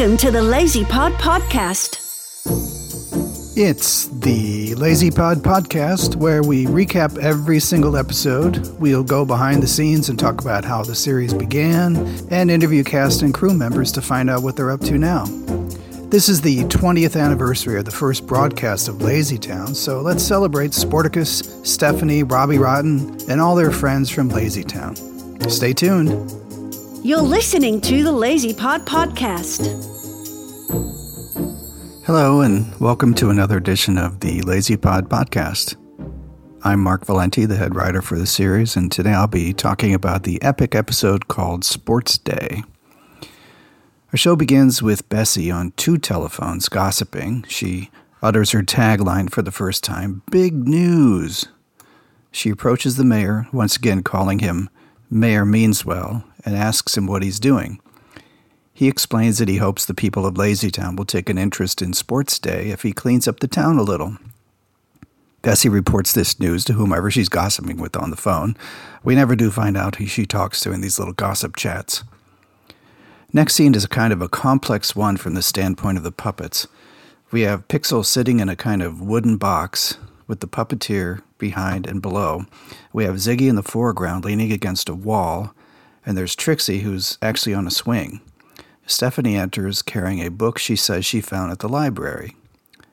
Welcome to the Lazy Pod Podcast. It's the Lazy Pod Podcast where we recap every single episode. We'll go behind the scenes and talk about how the series began and interview cast and crew members to find out what they're up to now. This is the 20th anniversary of the first broadcast of Lazy Town, so let's celebrate Sportacus, Stephanie, Robbie Rotten, and all their friends from Lazy Town. Stay tuned. You're listening to the Lazy Pod Podcast. Hello, and welcome to another edition of the Lazy Pod Podcast. I'm Mark Valenti, the head writer for the series, and today I'll be talking about the epic episode called Sports Day. Our show begins with Bessie on two telephones gossiping. She utters her tagline for the first time Big news! She approaches the mayor, once again calling him Mayor Meanswell, and asks him what he's doing. He explains that he hopes the people of Lazytown will take an interest in Sports Day if he cleans up the town a little. Bessie reports this news to whomever she's gossiping with on the phone. We never do find out who she talks to in these little gossip chats. Next scene is a kind of a complex one from the standpoint of the puppets. We have Pixel sitting in a kind of wooden box with the puppeteer behind and below. We have Ziggy in the foreground leaning against a wall, and there's Trixie who's actually on a swing. Stephanie enters carrying a book she says she found at the library.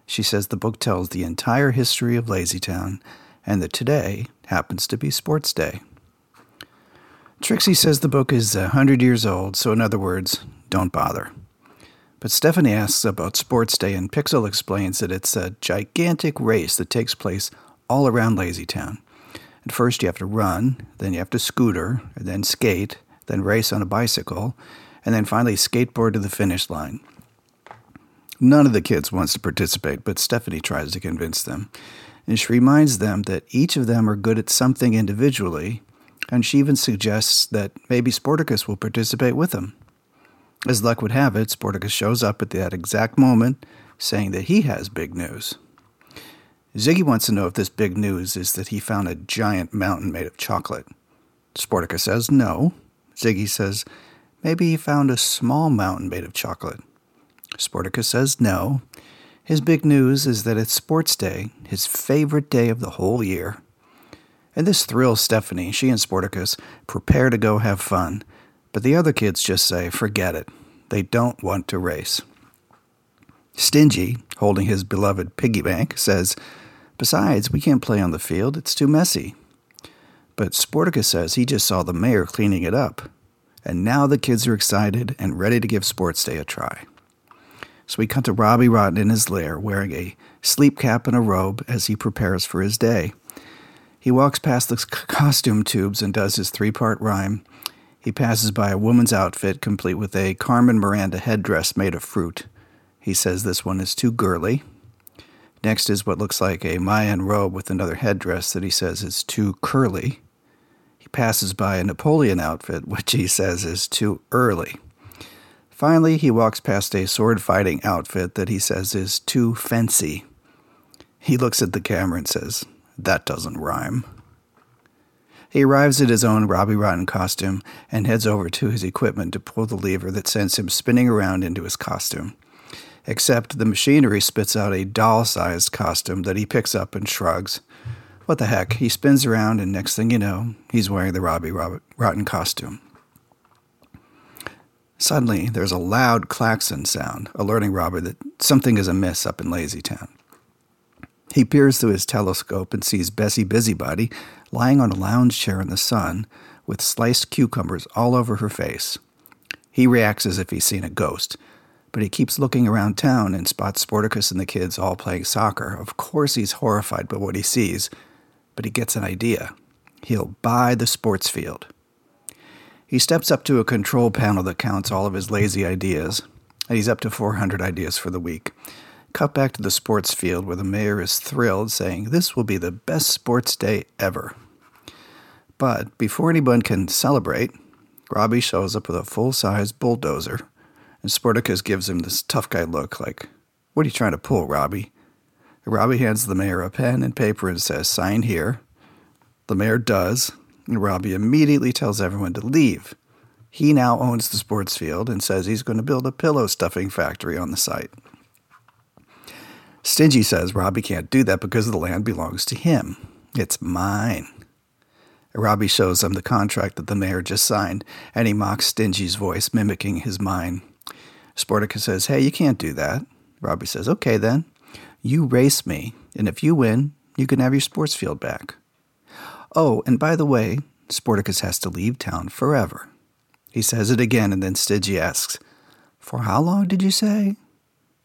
She says the book tells the entire history of Lazytown and that today happens to be Sports Day. Trixie says the book is a hundred years old, so in other words, don't bother. But Stephanie asks about Sports Day, and Pixel explains that it's a gigantic race that takes place all around Lazytown. At first, you have to run, then you have to scooter, then skate, then race on a bicycle, and then finally skateboard to the finish line. None of the kids wants to participate, but Stephanie tries to convince them. And she reminds them that each of them are good at something individually, and she even suggests that maybe Sportacus will participate with them. As luck would have it, Sportacus shows up at that exact moment, saying that he has big news. Ziggy wants to know if this big news is that he found a giant mountain made of chocolate. Sportacus says no. Ziggy says maybe he found a small mountain made of chocolate. Sportacus says no. His big news is that it's sports day, his favorite day of the whole year. And this thrills Stephanie. She and Sportacus prepare to go have fun, but the other kids just say, forget it. They don't want to race. Stingy, holding his beloved piggy bank, says, Besides, we can't play on the field. It's too messy. But Sportacus says he just saw the mayor cleaning it up. And now the kids are excited and ready to give Sports Day a try. So we cut to Robbie Rotten in his lair wearing a sleep cap and a robe as he prepares for his day. He walks past the costume tubes and does his three part rhyme. He passes by a woman's outfit complete with a Carmen Miranda headdress made of fruit. He says this one is too girly. Next is what looks like a Mayan robe with another headdress that he says is too curly. Passes by a Napoleon outfit, which he says is too early. Finally, he walks past a sword fighting outfit that he says is too fancy. He looks at the camera and says, That doesn't rhyme. He arrives at his own Robbie Rotten costume and heads over to his equipment to pull the lever that sends him spinning around into his costume. Except the machinery spits out a doll sized costume that he picks up and shrugs. What the heck? He spins around, and next thing you know, he's wearing the Robbie Rotten costume. Suddenly, there's a loud klaxon sound, alerting Robbie that something is amiss up in Lazytown. He peers through his telescope and sees Bessie Busybody lying on a lounge chair in the sun with sliced cucumbers all over her face. He reacts as if he's seen a ghost, but he keeps looking around town and spots Sportacus and the kids all playing soccer. Of course, he's horrified by what he sees, but he gets an idea. He'll buy the sports field. He steps up to a control panel that counts all of his lazy ideas, and he's up to 400 ideas for the week. Cut back to the sports field where the mayor is thrilled, saying, This will be the best sports day ever. But before anyone can celebrate, Robbie shows up with a full size bulldozer, and Sportacus gives him this tough guy look like, What are you trying to pull, Robbie? Robbie hands the mayor a pen and paper and says, Sign here. The mayor does, and Robbie immediately tells everyone to leave. He now owns the sports field and says he's going to build a pillow stuffing factory on the site. Stingy says Robbie can't do that because the land belongs to him. It's mine. Robbie shows him the contract that the mayor just signed, and he mocks Stingy's voice, mimicking his mine. Sportacus says, Hey, you can't do that. Robbie says, Okay, then. You race me, and if you win, you can have your sports field back. Oh, and by the way, Sportacus has to leave town forever. He says it again, and then Stingy asks, For how long did you say?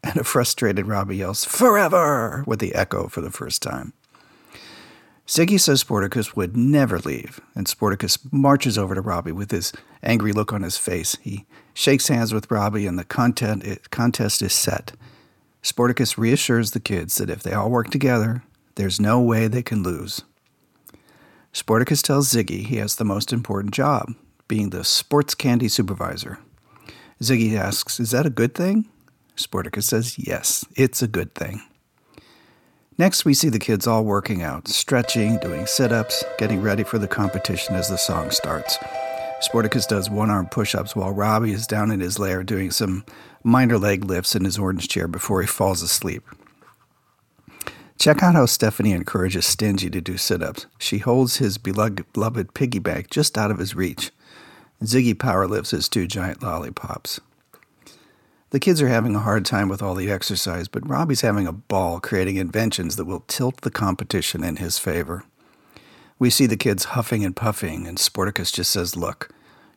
And a frustrated Robbie yells, Forever! with the echo for the first time. Ziggy says Sportacus would never leave, and Sportacus marches over to Robbie with his angry look on his face. He shakes hands with Robbie, and the content, contest is set. Sportacus reassures the kids that if they all work together, there's no way they can lose. Sportacus tells Ziggy he has the most important job, being the sports candy supervisor. Ziggy asks, Is that a good thing? Sportacus says, Yes, it's a good thing. Next, we see the kids all working out, stretching, doing sit ups, getting ready for the competition as the song starts. Sportacus does one arm push ups while Robbie is down in his lair doing some minor leg lifts in his orange chair before he falls asleep. Check out how Stephanie encourages Stingy to do sit ups. She holds his beloved piggy bank just out of his reach. Ziggy power lifts his two giant lollipops. The kids are having a hard time with all the exercise, but Robbie's having a ball creating inventions that will tilt the competition in his favor. We see the kids huffing and puffing, and Sportacus just says, Look,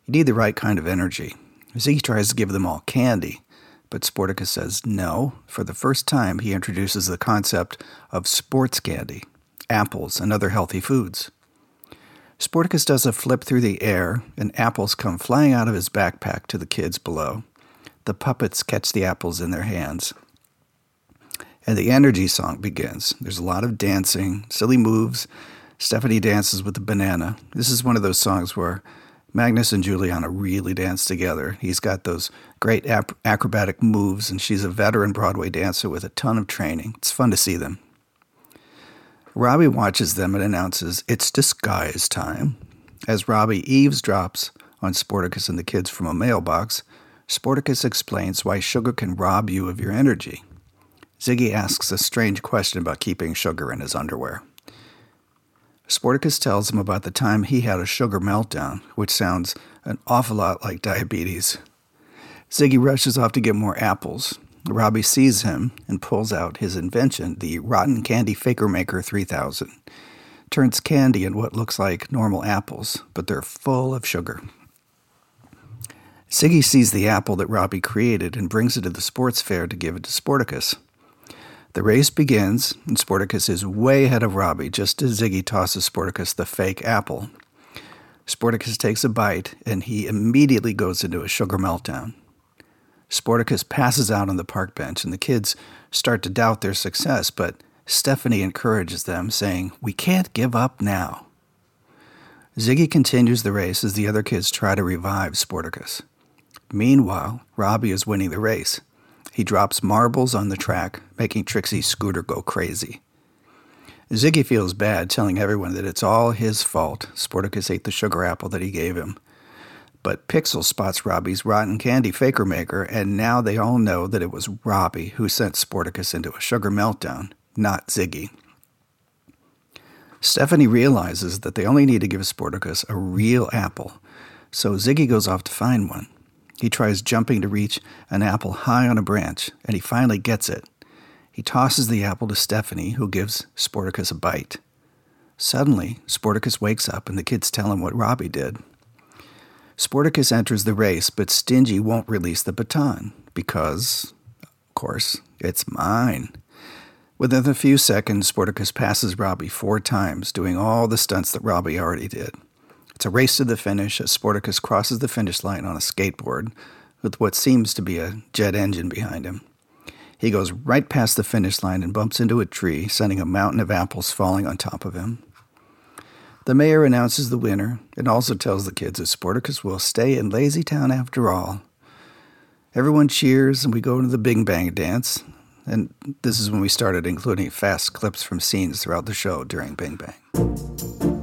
you need the right kind of energy. Ziggy tries to give them all candy, but Sportacus says no. For the first time, he introduces the concept of sports candy, apples, and other healthy foods. Sportacus does a flip through the air, and apples come flying out of his backpack to the kids below. The puppets catch the apples in their hands. And the energy song begins. There's a lot of dancing, silly moves. Stephanie dances with the banana. This is one of those songs where Magnus and Juliana really dance together. He's got those great acrobatic moves, and she's a veteran Broadway dancer with a ton of training. It's fun to see them. Robbie watches them and announces, It's disguise time. As Robbie eavesdrops on Sportacus and the kids from a mailbox, Sportacus explains why sugar can rob you of your energy. Ziggy asks a strange question about keeping sugar in his underwear. Sportacus tells him about the time he had a sugar meltdown, which sounds an awful lot like diabetes. Ziggy rushes off to get more apples. Robbie sees him and pulls out his invention, the Rotten Candy Faker Maker 3000. Turns candy into what looks like normal apples, but they're full of sugar. Ziggy sees the apple that Robbie created and brings it to the sports fair to give it to Sportacus. The race begins, and Sportacus is way ahead of Robbie just as Ziggy tosses Sportacus the fake apple. Sportacus takes a bite, and he immediately goes into a sugar meltdown. Sportacus passes out on the park bench, and the kids start to doubt their success, but Stephanie encourages them, saying, We can't give up now. Ziggy continues the race as the other kids try to revive Sportacus. Meanwhile, Robbie is winning the race. He drops marbles on the track, making Trixie's scooter go crazy. Ziggy feels bad, telling everyone that it's all his fault. Sportacus ate the sugar apple that he gave him. But Pixel spots Robbie's rotten candy faker maker, and now they all know that it was Robbie who sent Sportacus into a sugar meltdown, not Ziggy. Stephanie realizes that they only need to give Sportacus a real apple, so Ziggy goes off to find one. He tries jumping to reach an apple high on a branch, and he finally gets it. He tosses the apple to Stephanie, who gives Sportacus a bite. Suddenly, Sportacus wakes up, and the kids tell him what Robbie did. Sportacus enters the race, but Stingy won't release the baton because, of course, it's mine. Within a few seconds, Sportacus passes Robbie four times, doing all the stunts that Robbie already did. It's a race to the finish as Sportacus crosses the finish line on a skateboard with what seems to be a jet engine behind him. He goes right past the finish line and bumps into a tree, sending a mountain of apples falling on top of him. The mayor announces the winner and also tells the kids that Sportacus will stay in Lazy Town after all. Everyone cheers and we go into the Bing Bang dance, and this is when we started including fast clips from scenes throughout the show during Bing Bang.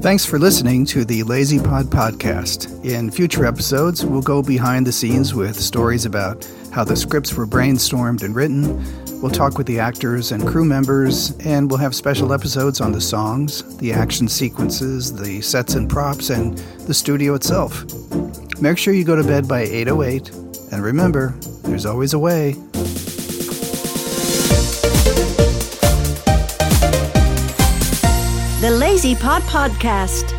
Thanks for listening to the Lazy Pod podcast. In future episodes, we'll go behind the scenes with stories about how the scripts were brainstormed and written. We'll talk with the actors and crew members, and we'll have special episodes on the songs, the action sequences, the sets and props, and the studio itself. Make sure you go to bed by 808, and remember, there's always a way. Lazy Pod Podcast.